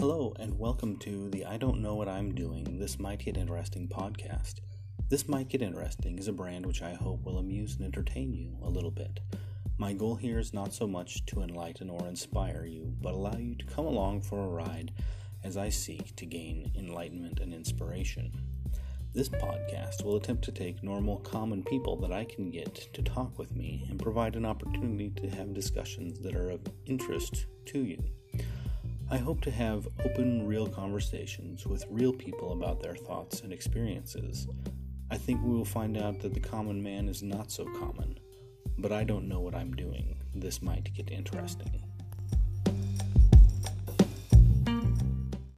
Hello, and welcome to the I Don't Know What I'm Doing, This Might Get Interesting podcast. This Might Get Interesting is a brand which I hope will amuse and entertain you a little bit. My goal here is not so much to enlighten or inspire you, but allow you to come along for a ride as I seek to gain enlightenment and inspiration. This podcast will attempt to take normal, common people that I can get to talk with me and provide an opportunity to have discussions that are of interest to you. I hope to have open, real conversations with real people about their thoughts and experiences. I think we will find out that the common man is not so common, but I don't know what I'm doing. This might get interesting.